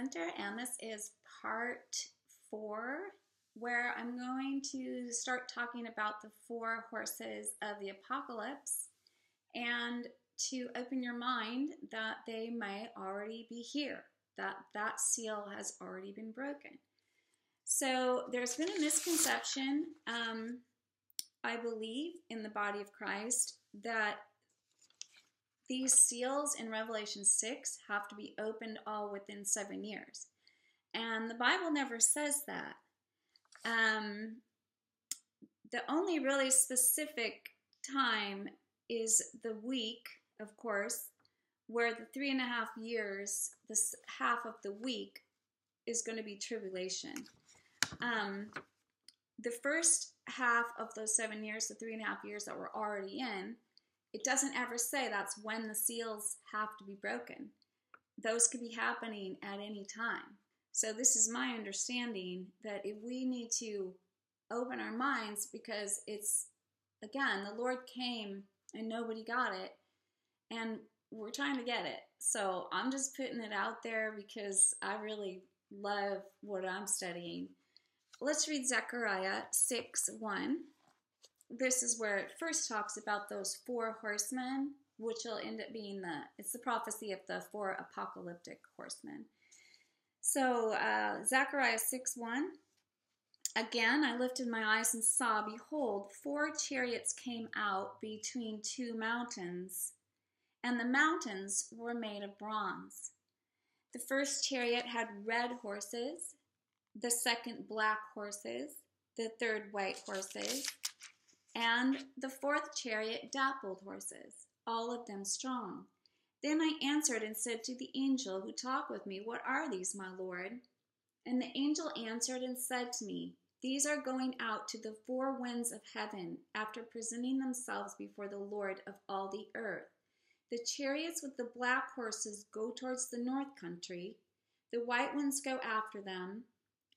Center, and this is part four, where I'm going to start talking about the four horses of the apocalypse and to open your mind that they may already be here, that that seal has already been broken. So there's been a misconception, um, I believe, in the body of Christ that these seals in Revelation 6 have to be opened all within seven years. And the Bible never says that. Um, the only really specific time is the week, of course, where the three and a half years, this half of the week, is going to be tribulation. Um, the first half of those seven years, the three and a half years that we're already in, it doesn't ever say that's when the seals have to be broken. Those could be happening at any time. So, this is my understanding that if we need to open our minds because it's, again, the Lord came and nobody got it, and we're trying to get it. So, I'm just putting it out there because I really love what I'm studying. Let's read Zechariah 6 1 this is where it first talks about those four horsemen, which will end up being the it's the prophecy of the four apocalyptic horsemen. So uh, Zechariah 6 1. Again, I lifted my eyes and saw, behold, four chariots came out between two mountains, and the mountains were made of bronze. The first chariot had red horses, the second black horses, the third white horses, and the fourth chariot dappled horses, all of them strong. Then I answered and said to the angel who talked with me, What are these, my Lord? And the angel answered and said to me, These are going out to the four winds of heaven after presenting themselves before the Lord of all the earth. The chariots with the black horses go towards the north country, the white ones go after them,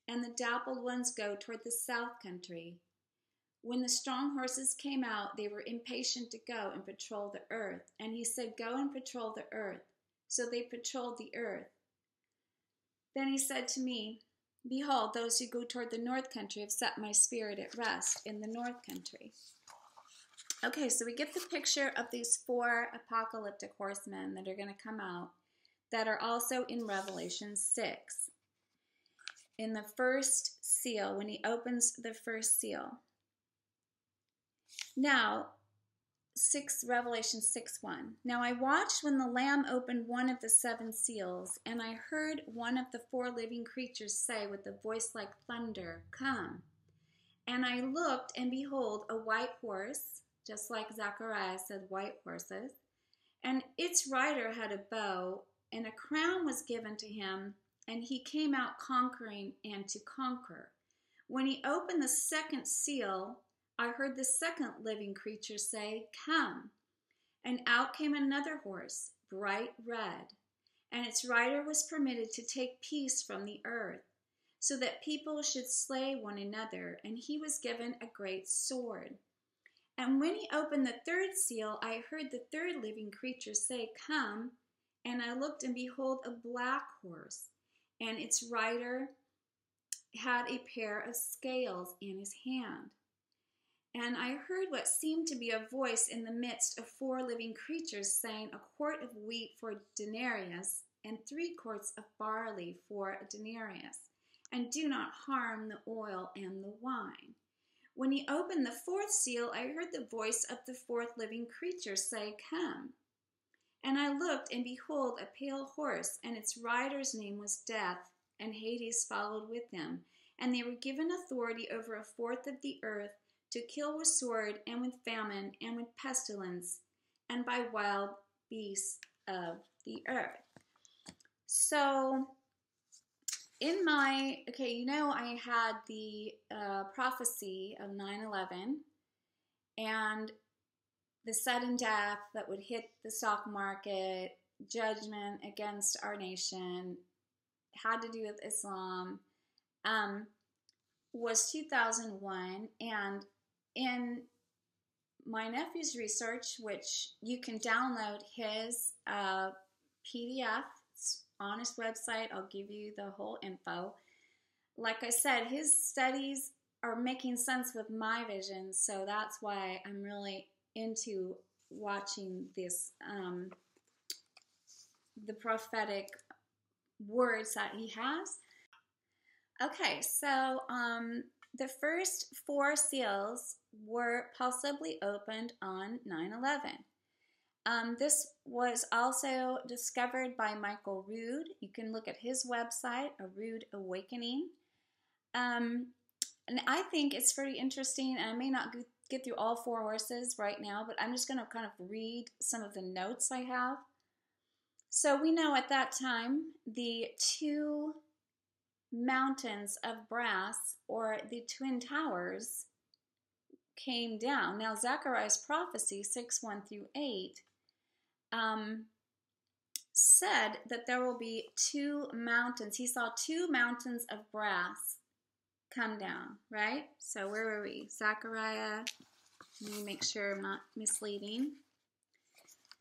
and the dappled ones go toward the south country. When the strong horses came out, they were impatient to go and patrol the earth. And he said, Go and patrol the earth. So they patrolled the earth. Then he said to me, Behold, those who go toward the north country have set my spirit at rest in the north country. Okay, so we get the picture of these four apocalyptic horsemen that are going to come out that are also in Revelation 6. In the first seal, when he opens the first seal, now, 6 Revelation 6 1. Now I watched when the Lamb opened one of the seven seals, and I heard one of the four living creatures say with a voice like thunder, Come. And I looked, and behold, a white horse, just like Zechariah said, white horses, and its rider had a bow, and a crown was given to him, and he came out conquering and to conquer. When he opened the second seal, I heard the second living creature say, Come. And out came another horse, bright red, and its rider was permitted to take peace from the earth, so that people should slay one another, and he was given a great sword. And when he opened the third seal, I heard the third living creature say, Come. And I looked, and behold, a black horse, and its rider had a pair of scales in his hand. And I heard what seemed to be a voice in the midst of four living creatures saying, A quart of wheat for a denarius, and three quarts of barley for a denarius, and do not harm the oil and the wine. When he opened the fourth seal, I heard the voice of the fourth living creature say, Come. And I looked, and behold, a pale horse, and its rider's name was Death, and Hades followed with him. And they were given authority over a fourth of the earth to kill with sword and with famine and with pestilence and by wild beasts of the earth. So, in my, okay, you know, I had the uh, prophecy of 9 11 and the sudden death that would hit the stock market, judgment against our nation, had to do with Islam, um, was 2001. And in my nephew's research, which you can download his uh, PDF on his website. I'll give you the whole info. Like I said, his studies are making sense with my vision, so that's why I'm really into watching this um, the prophetic words that he has. Okay, so um, the first four seals were possibly opened on 9 11. Um, this was also discovered by Michael Rood. You can look at his website, A Rood Awakening. Um, and I think it's pretty interesting, and I may not get through all four horses right now, but I'm just going to kind of read some of the notes I have. So we know at that time the two mountains of brass or the twin towers came down. Now, Zechariah's prophecy, 6 1 through 8, um, said that there will be two mountains. He saw two mountains of brass come down, right? So, where were we? Zechariah, let me make sure I'm not misleading.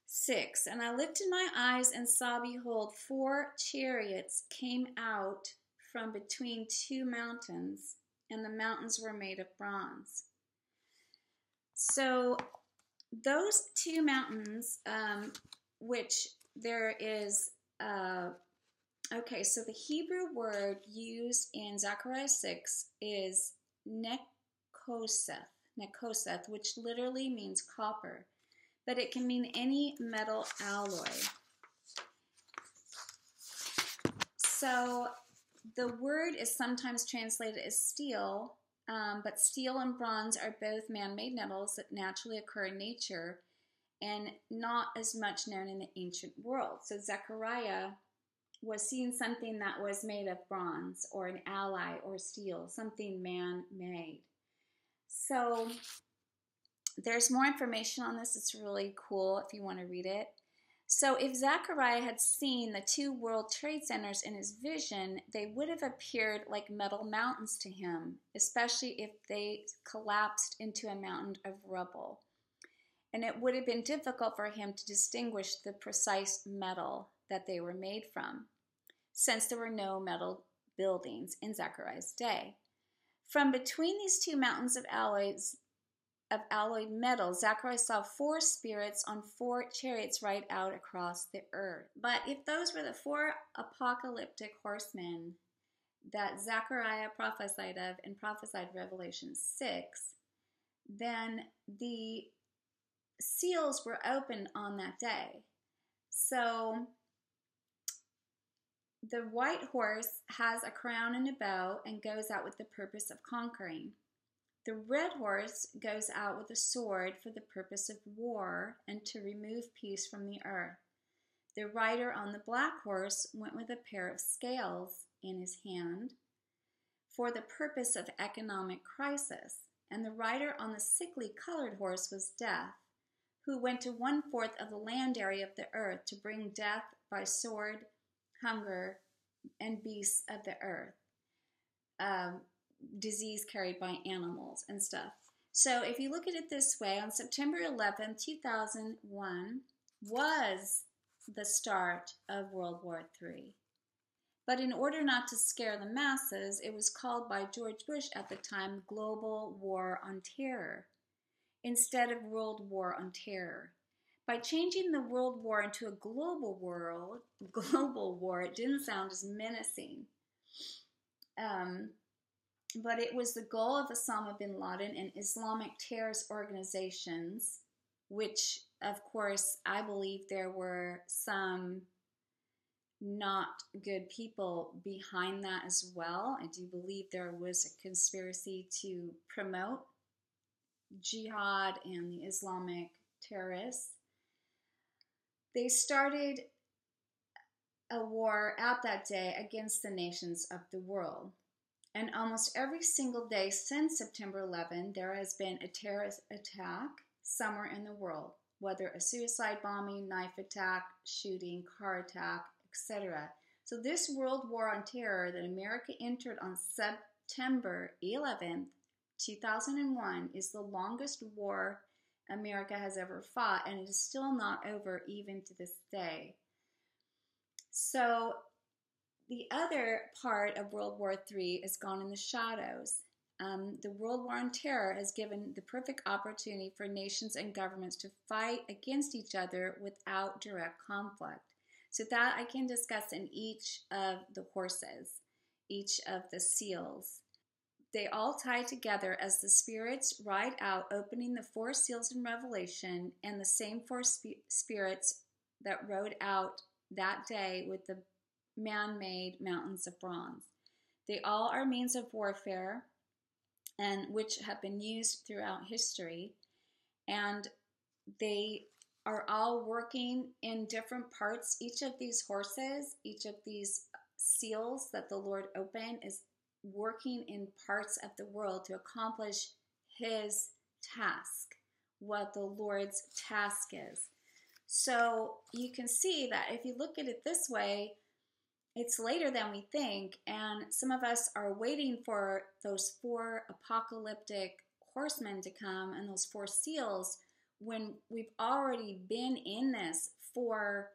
6 And I lifted my eyes and saw, behold, four chariots came out from between two mountains, and the mountains were made of bronze. So, those two mountains, um, which there is, uh, okay, so the Hebrew word used in Zechariah 6 is nekoseth, nekoseth, which literally means copper, but it can mean any metal alloy. So the word is sometimes translated as steel, um, but steel and bronze are both man made metals that naturally occur in nature and not as much known in the ancient world. So Zechariah was seeing something that was made of bronze or an ally or steel, something man made. So there's more information on this. It's really cool if you want to read it. So, if Zechariah had seen the two World Trade Centers in his vision, they would have appeared like metal mountains to him, especially if they collapsed into a mountain of rubble. And it would have been difficult for him to distinguish the precise metal that they were made from, since there were no metal buildings in Zechariah's day. From between these two mountains of alloys, of alloyed metal, Zechariah saw four spirits on four chariots ride out across the earth. But if those were the four apocalyptic horsemen that Zechariah prophesied of and prophesied Revelation 6, then the seals were opened on that day. So the white horse has a crown and a bow and goes out with the purpose of conquering. The red horse goes out with a sword for the purpose of war and to remove peace from the earth. The rider on the black horse went with a pair of scales in his hand for the purpose of economic crisis, and the rider on the sickly colored horse was Death, who went to one fourth of the land area of the earth to bring death by sword, hunger, and beasts of the earth. Um, disease carried by animals and stuff. So if you look at it this way, on September 11, 2001 was the start of World War III. But in order not to scare the masses, it was called by George Bush at the time Global War on Terror instead of World War on Terror. By changing the World War into a global world, global war, it didn't sound as menacing. Um, but it was the goal of Osama bin Laden and Islamic terrorist organizations, which, of course, I believe there were some not good people behind that as well. I do believe there was a conspiracy to promote jihad and the Islamic terrorists. They started a war out that day against the nations of the world. And almost every single day since September 11, there has been a terrorist attack somewhere in the world, whether a suicide bombing, knife attack, shooting, car attack, etc. So, this World War on Terror that America entered on September 11th, 2001, is the longest war America has ever fought, and it is still not over even to this day. So, the other part of World War III is gone in the shadows. Um, the World War on Terror has given the perfect opportunity for nations and governments to fight against each other without direct conflict. So, that I can discuss in each of the horses, each of the seals. They all tie together as the spirits ride out, opening the four seals in Revelation, and the same four sp- spirits that rode out that day with the man made mountains of bronze. They all are means of warfare and which have been used throughout history. And they are all working in different parts. Each of these horses, each of these seals that the Lord opened, is working in parts of the world to accomplish his task, what the Lord's task is. So you can see that if you look at it this way, it's later than we think, and some of us are waiting for those four apocalyptic horsemen to come and those four seals when we've already been in this for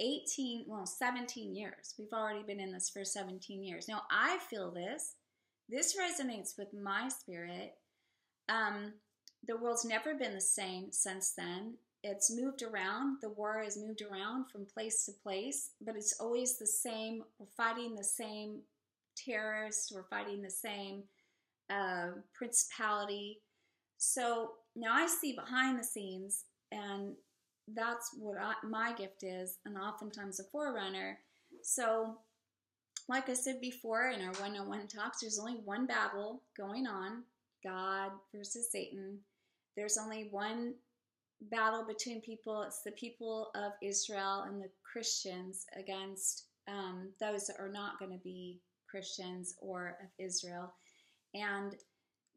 18, well, 17 years. We've already been in this for 17 years. Now, I feel this. This resonates with my spirit. Um, the world's never been the same since then. It's moved around. The war has moved around from place to place, but it's always the same. We're fighting the same terrorists. We're fighting the same uh, principality. So now I see behind the scenes, and that's what I, my gift is, and oftentimes a forerunner. So, like I said before in our one on one talks, there's only one battle going on God versus Satan. There's only one battle between people. It's the people of Israel and the Christians against um, those that are not going to be Christians or of Israel. And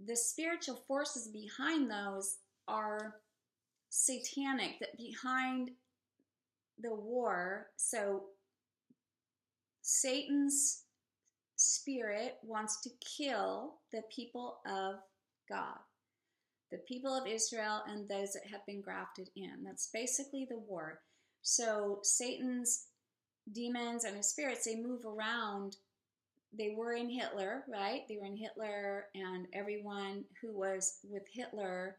the spiritual forces behind those are satanic, that behind the war, so Satan's spirit wants to kill the people of God the people of Israel and those that have been grafted in. That's basically the war. So Satan's demons and his spirits, they move around. They were in Hitler, right? They were in Hitler, and everyone who was with Hitler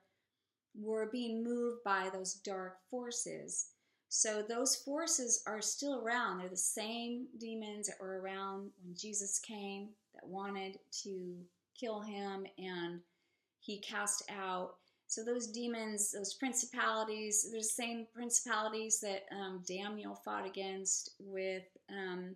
were being moved by those dark forces. So those forces are still around. They're the same demons that were around when Jesus came that wanted to kill him and he cast out. So those demons, those principalities, they're the same principalities that um, Daniel fought against with um,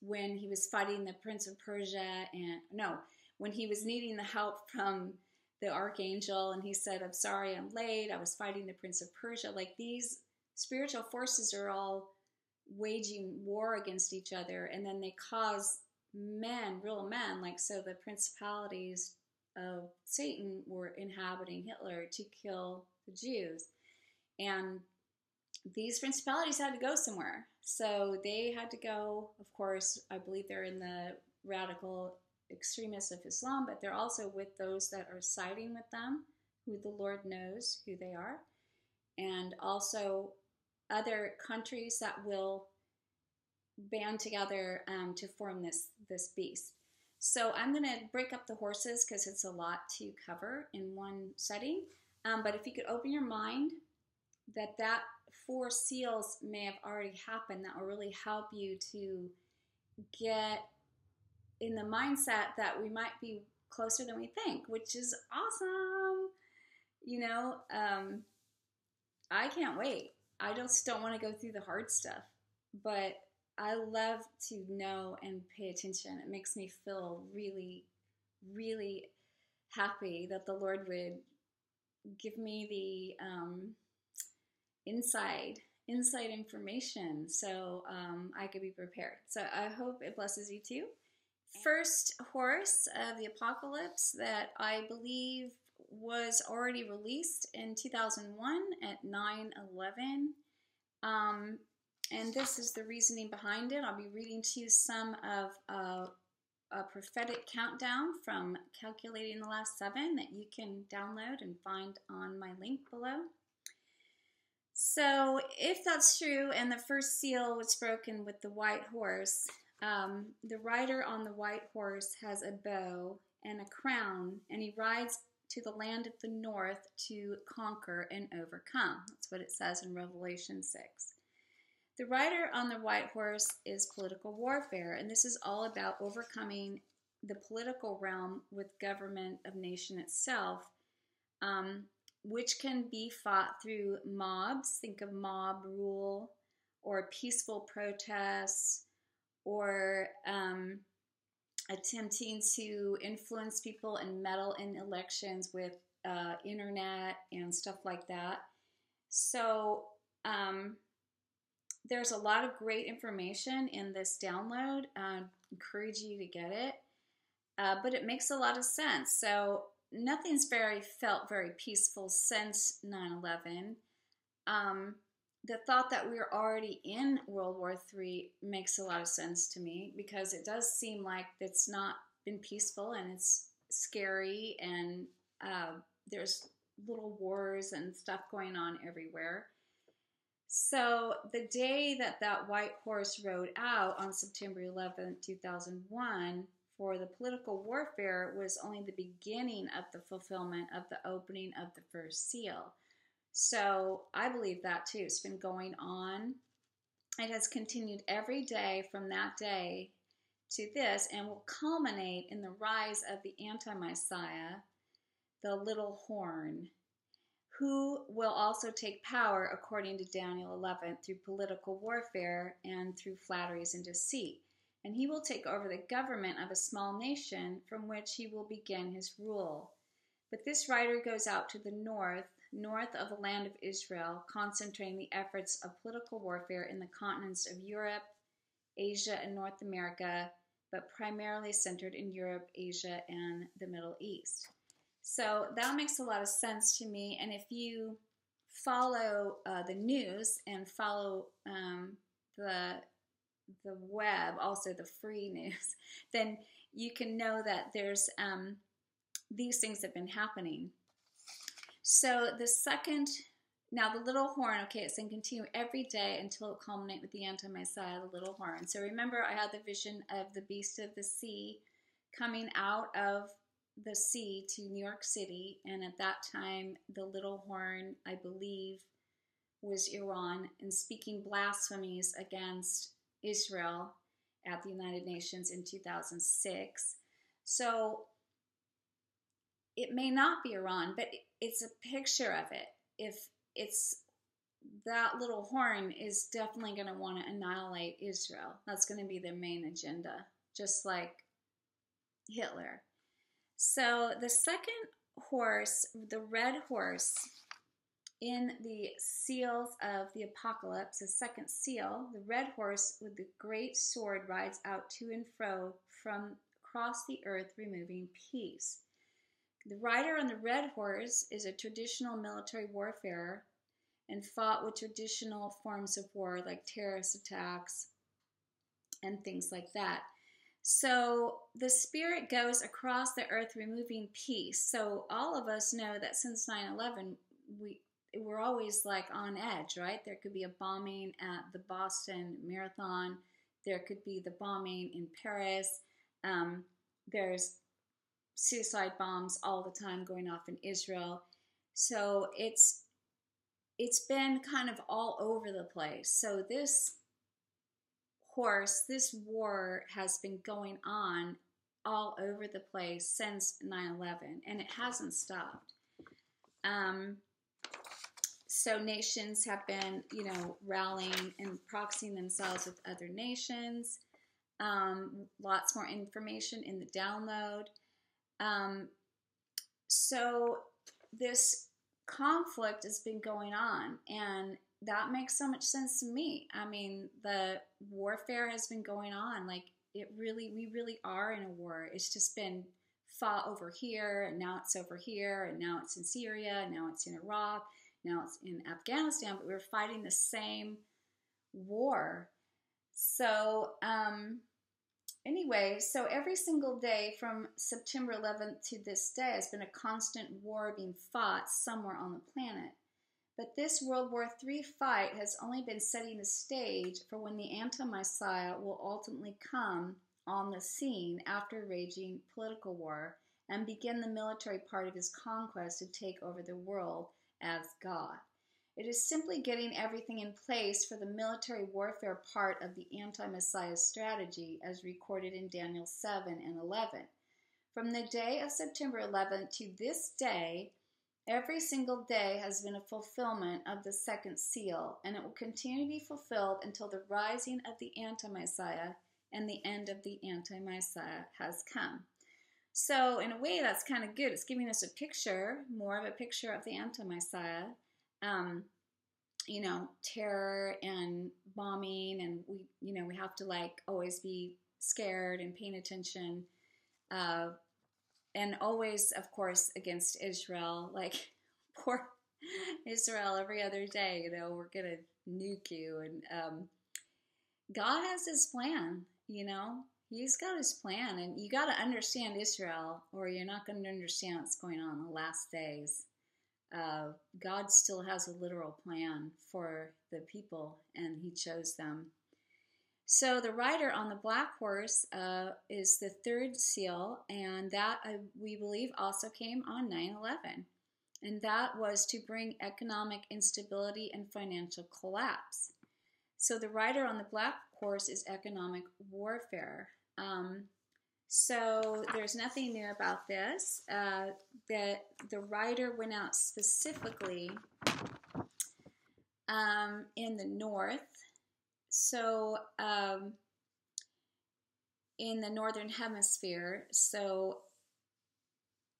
when he was fighting the Prince of Persia, and no, when he was needing the help from the archangel, and he said, "I'm sorry, I'm late. I was fighting the Prince of Persia." Like these spiritual forces are all waging war against each other, and then they cause men, real men, like so the principalities of Satan were inhabiting Hitler to kill the Jews. And these principalities had to go somewhere. So they had to go, of course, I believe they're in the radical extremists of Islam, but they're also with those that are siding with them, who the Lord knows who they are, and also other countries that will band together um, to form this this beast. So I'm going to break up the horses because it's a lot to cover in one setting. Um, but if you could open your mind that that four seals may have already happened, that will really help you to get in the mindset that we might be closer than we think, which is awesome. You know, um, I can't wait. I just don't want to go through the hard stuff, but I love to know and pay attention. It makes me feel really, really happy that the Lord would give me the um, inside inside information so um, I could be prepared. So I hope it blesses you too. First horse of the apocalypse that I believe was already released in 2001 at 9 11. Um, and this is the reasoning behind it. I'll be reading to you some of uh, a prophetic countdown from Calculating the Last Seven that you can download and find on my link below. So, if that's true, and the first seal was broken with the white horse, um, the rider on the white horse has a bow and a crown, and he rides to the land of the north to conquer and overcome. That's what it says in Revelation 6. The rider on the white horse is political warfare, and this is all about overcoming the political realm with government of nation itself, um, which can be fought through mobs. Think of mob rule, or peaceful protests, or um, attempting to influence people and meddle in elections with uh, internet and stuff like that. So um, there's a lot of great information in this download. Uh, encourage you to get it, uh, but it makes a lot of sense. So nothing's very felt very peaceful since 9/11. Um, the thought that we're already in World War III makes a lot of sense to me because it does seem like it's not been peaceful and it's scary and uh, there's little wars and stuff going on everywhere. So the day that that white horse rode out on September 11, 2001, for the political warfare was only the beginning of the fulfillment of the opening of the first seal. So I believe that too. It's been going on. It has continued every day from that day to this and will culminate in the rise of the anti Messiah, the little horn, who will also take power, according to Daniel 11, through political warfare and through flatteries and deceit. And he will take over the government of a small nation from which he will begin his rule. But this rider goes out to the north north of the land of Israel, concentrating the efforts of political warfare in the continents of Europe, Asia, and North America, but primarily centered in Europe, Asia, and the Middle East. So that makes a lot of sense to me. And if you follow uh, the news and follow um, the the web, also the free news, then you can know that there's um, these things have been happening. So the second, now the little horn, okay, it's to continue every day until it culminate with the anti-Messiah, the little horn. So remember, I had the vision of the beast of the sea coming out of the sea to New York City, and at that time, the little horn, I believe, was Iran, and speaking blasphemies against Israel at the United Nations in 2006. So it may not be Iran, but it's a picture of it. If it's that little horn is definitely going to want to annihilate Israel. That's going to be their main agenda, just like Hitler. So the second horse, the red horse, in the seals of the apocalypse, the second seal, the red horse with the great sword rides out to and fro from across the earth, removing peace. The rider on the red horse is a traditional military warfare and fought with traditional forms of war like terrorist attacks and things like that. So the spirit goes across the earth removing peace. So all of us know that since 9/11 we we're always like on edge, right? There could be a bombing at the Boston Marathon. There could be the bombing in Paris. Um, there's suicide bombs all the time going off in Israel. So it's it's been kind of all over the place. So this horse, this war has been going on all over the place since 9/11 and it hasn't stopped. Um, so nations have been, you know, rallying and proxying themselves with other nations. Um, lots more information in the download. Um, so this conflict has been going on, and that makes so much sense to me. I mean, the warfare has been going on. Like, it really, we really are in a war. It's just been fought over here, and now it's over here, and now it's in Syria, now it's in Iraq, now it's in Afghanistan, but we're fighting the same war. So, um, anyway, so every single day from September 11th to this day has been a constant war being fought somewhere on the planet. But this World War III fight has only been setting the stage for when the anti Messiah will ultimately come on the scene after raging political war and begin the military part of his conquest to take over the world as God. It is simply getting everything in place for the military warfare part of the anti Messiah strategy as recorded in Daniel 7 and 11. From the day of September 11 to this day, Every single day has been a fulfillment of the second seal, and it will continue to be fulfilled until the rising of the anti Messiah and the end of the anti Messiah has come. So, in a way, that's kind of good. It's giving us a picture, more of a picture of the anti Messiah. Um, you know, terror and bombing, and we, you know, we have to like always be scared and paying attention. Uh, and always, of course, against Israel. Like, poor Israel every other day, you know, we're to nuke you. And um, God has his plan, you know, he's got his plan. And you got to understand Israel, or you're not going to understand what's going on in the last days. Uh, God still has a literal plan for the people, and he chose them. So the rider on the black horse uh, is the third seal, and that uh, we believe also came on 9 11. And that was to bring economic instability and financial collapse. So the rider on the black horse is economic warfare. Um, so there's nothing new about this. Uh, that the rider went out specifically um, in the north so, um, in the northern hemisphere, so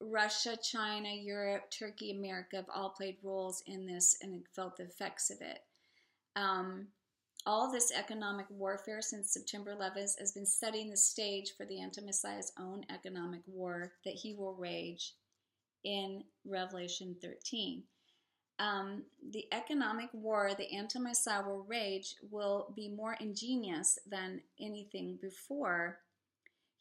Russia, China, Europe, Turkey, America have all played roles in this and felt the effects of it. Um, all this economic warfare since September 11th has been setting the stage for the anti Messiah's own economic war that he will wage in Revelation 13 um, the economic war the will rage will be more ingenious than anything before.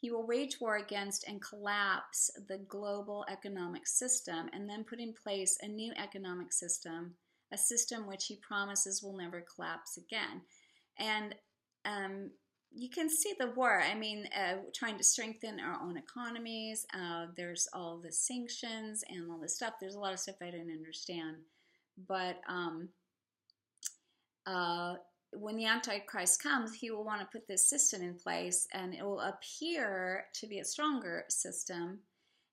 He will wage war against and collapse the global economic system and then put in place a new economic system, a system which he promises will never collapse again. And um, you can see the war. I mean, uh, trying to strengthen our own economies. Uh, there's all the sanctions and all this stuff. There's a lot of stuff I don't understand but um, uh, when the Antichrist comes, he will want to put this system in place, and it will appear to be a stronger system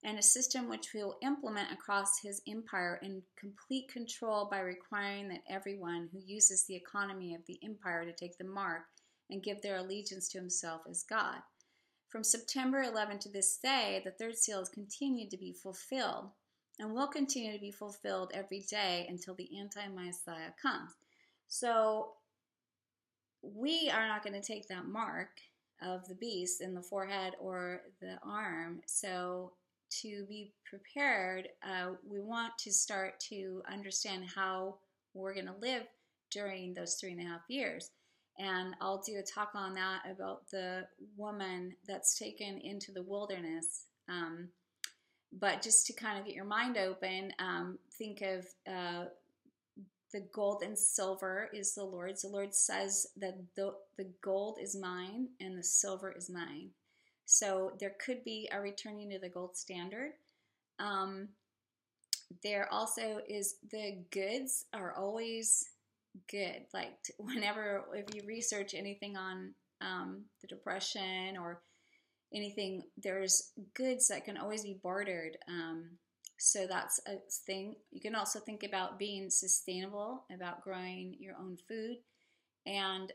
and a system which he will implement across his empire in complete control by requiring that everyone who uses the economy of the empire to take the mark and give their allegiance to himself as God. From September 11 to this day, the third seal has continued to be fulfilled and will continue to be fulfilled every day until the anti Messiah comes. So we are not going to take that mark of the beast in the forehead or the arm. So to be prepared, uh, we want to start to understand how we're going to live during those three and a half years. And I'll do a talk on that about the woman that's taken into the wilderness. Um, but just to kind of get your mind open, um, think of uh, the gold and silver is the Lord's. The Lord says that the, the gold is mine and the silver is mine. So there could be a returning to the gold standard. Um, there also is the goods are always good. Like whenever, if you research anything on um, the depression or anything. There's goods that can always be bartered. Um, so that's a thing. You can also think about being sustainable, about growing your own food. And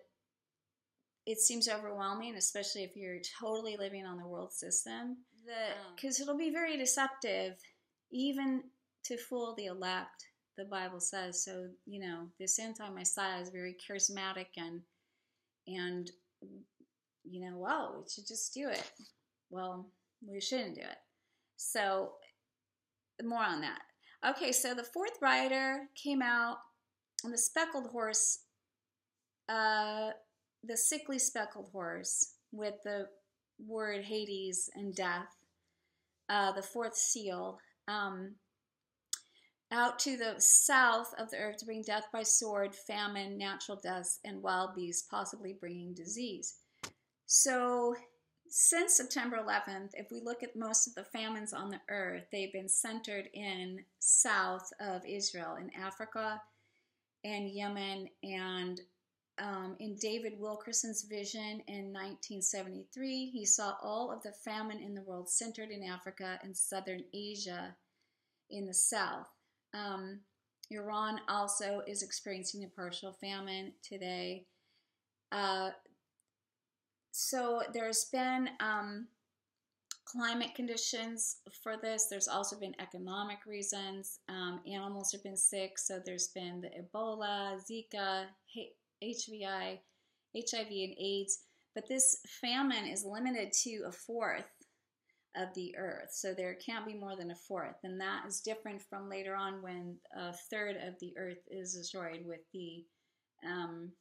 it seems overwhelming, especially if you're totally living on the world system. Because um, it'll be very deceptive, even to fool the elect, the Bible says. So, you know, this anti Messiah is very charismatic and and you know, well, we should just do it. Well, we shouldn't do it. So, more on that. Okay, so the fourth rider came out on the speckled horse, uh, the sickly speckled horse with the word Hades and death, uh, the fourth seal. Um, out to the south of the earth to bring death by sword, famine, natural deaths, and wild beasts, possibly bringing disease. So, since September 11th, if we look at most of the famines on the earth, they've been centered in south of Israel, in Africa and Yemen, and um, in David Wilkerson's vision in 1973, he saw all of the famine in the world centered in Africa and southern Asia in the south. Um, Iran also is experiencing a partial famine today. Uh, so there's been um, climate conditions for this. There's also been economic reasons. Um, animals have been sick, so there's been the Ebola, Zika, HVI, HIV, and AIDS. But this famine is limited to a fourth of the earth. So there can't be more than a fourth. And that is different from later on when a third of the earth is destroyed with the, um,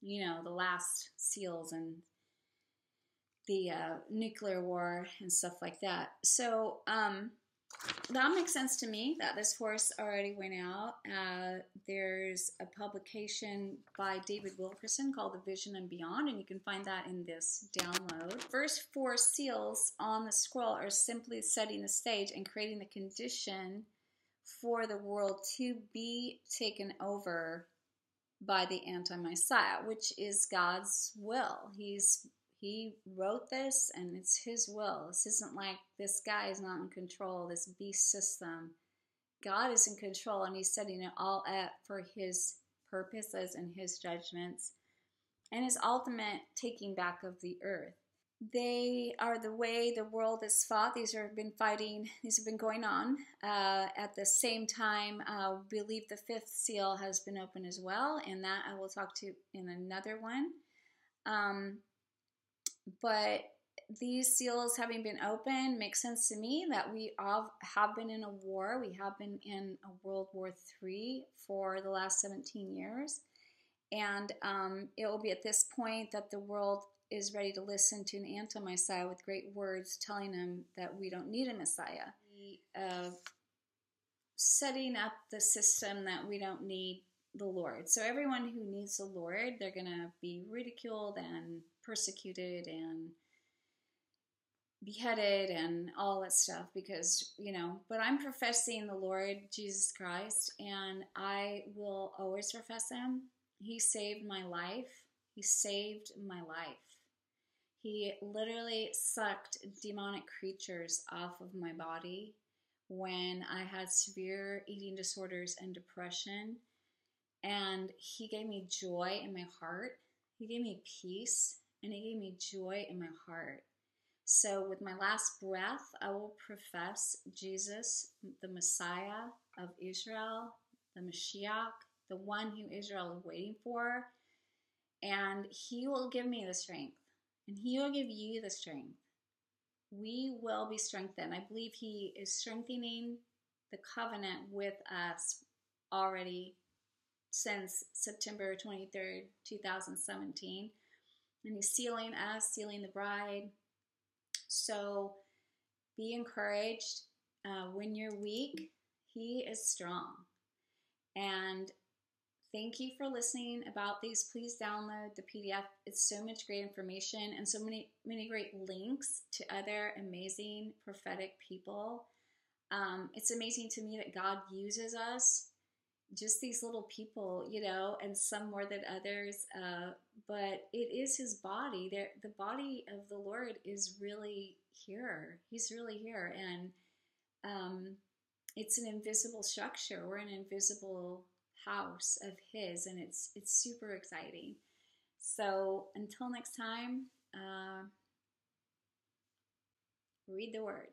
you know, the last seals and the uh, nuclear war and stuff like that. So, um, that makes sense to me that this horse already went out. Uh, there's a publication by David Wilkerson called The Vision and Beyond, and you can find that in this download. First four seals on the scroll are simply setting the stage and creating the condition for the world to be taken over by the anti Messiah, which is God's will. He's he wrote this and it's his will. This isn't like this guy is not in control, this beast system. God is in control and he's setting it all up for his purposes and his judgments and his ultimate taking back of the earth. They are the way the world is fought. These have been fighting, these have been going on. Uh, at the same time, uh, believe the fifth seal has been open as well, and that I will talk to in another one. Um, but these seals having been open makes sense to me that we all have been in a war. We have been in a World War III for the last 17 years. And um, it will be at this point that the world is ready to listen to an anti Messiah with great words telling them that we don't need a Messiah. Uh, setting up the system that we don't need the Lord. So, everyone who needs the Lord, they're going to be ridiculed and persecuted and beheaded and all that stuff because, you know, but I'm professing the Lord Jesus Christ and I will always profess Him. He saved my life. He saved my life. He literally sucked demonic creatures off of my body when I had severe eating disorders and depression. And He gave me joy in my heart. He gave me peace and it gave me joy in my heart. So, with my last breath, I will profess Jesus, the Messiah of Israel, the Mashiach, the one who Israel is waiting for. And He will give me the strength, and He will give you the strength. We will be strengthened. I believe He is strengthening the covenant with us already since September 23rd, 2017 and he's sealing us, sealing the bride. So be encouraged. Uh, when you're weak, he is strong. And thank you for listening about these. Please download the PDF. It's so much great information and so many many great links to other amazing prophetic people. Um, it's amazing to me that God uses us just these little people, you know, and some more than others. Uh, but it is his body. There, the body of the Lord is really here. He's really here, and um, it's an invisible structure. We're an invisible house of His, and it's it's super exciting. So until next time, uh, read the Word.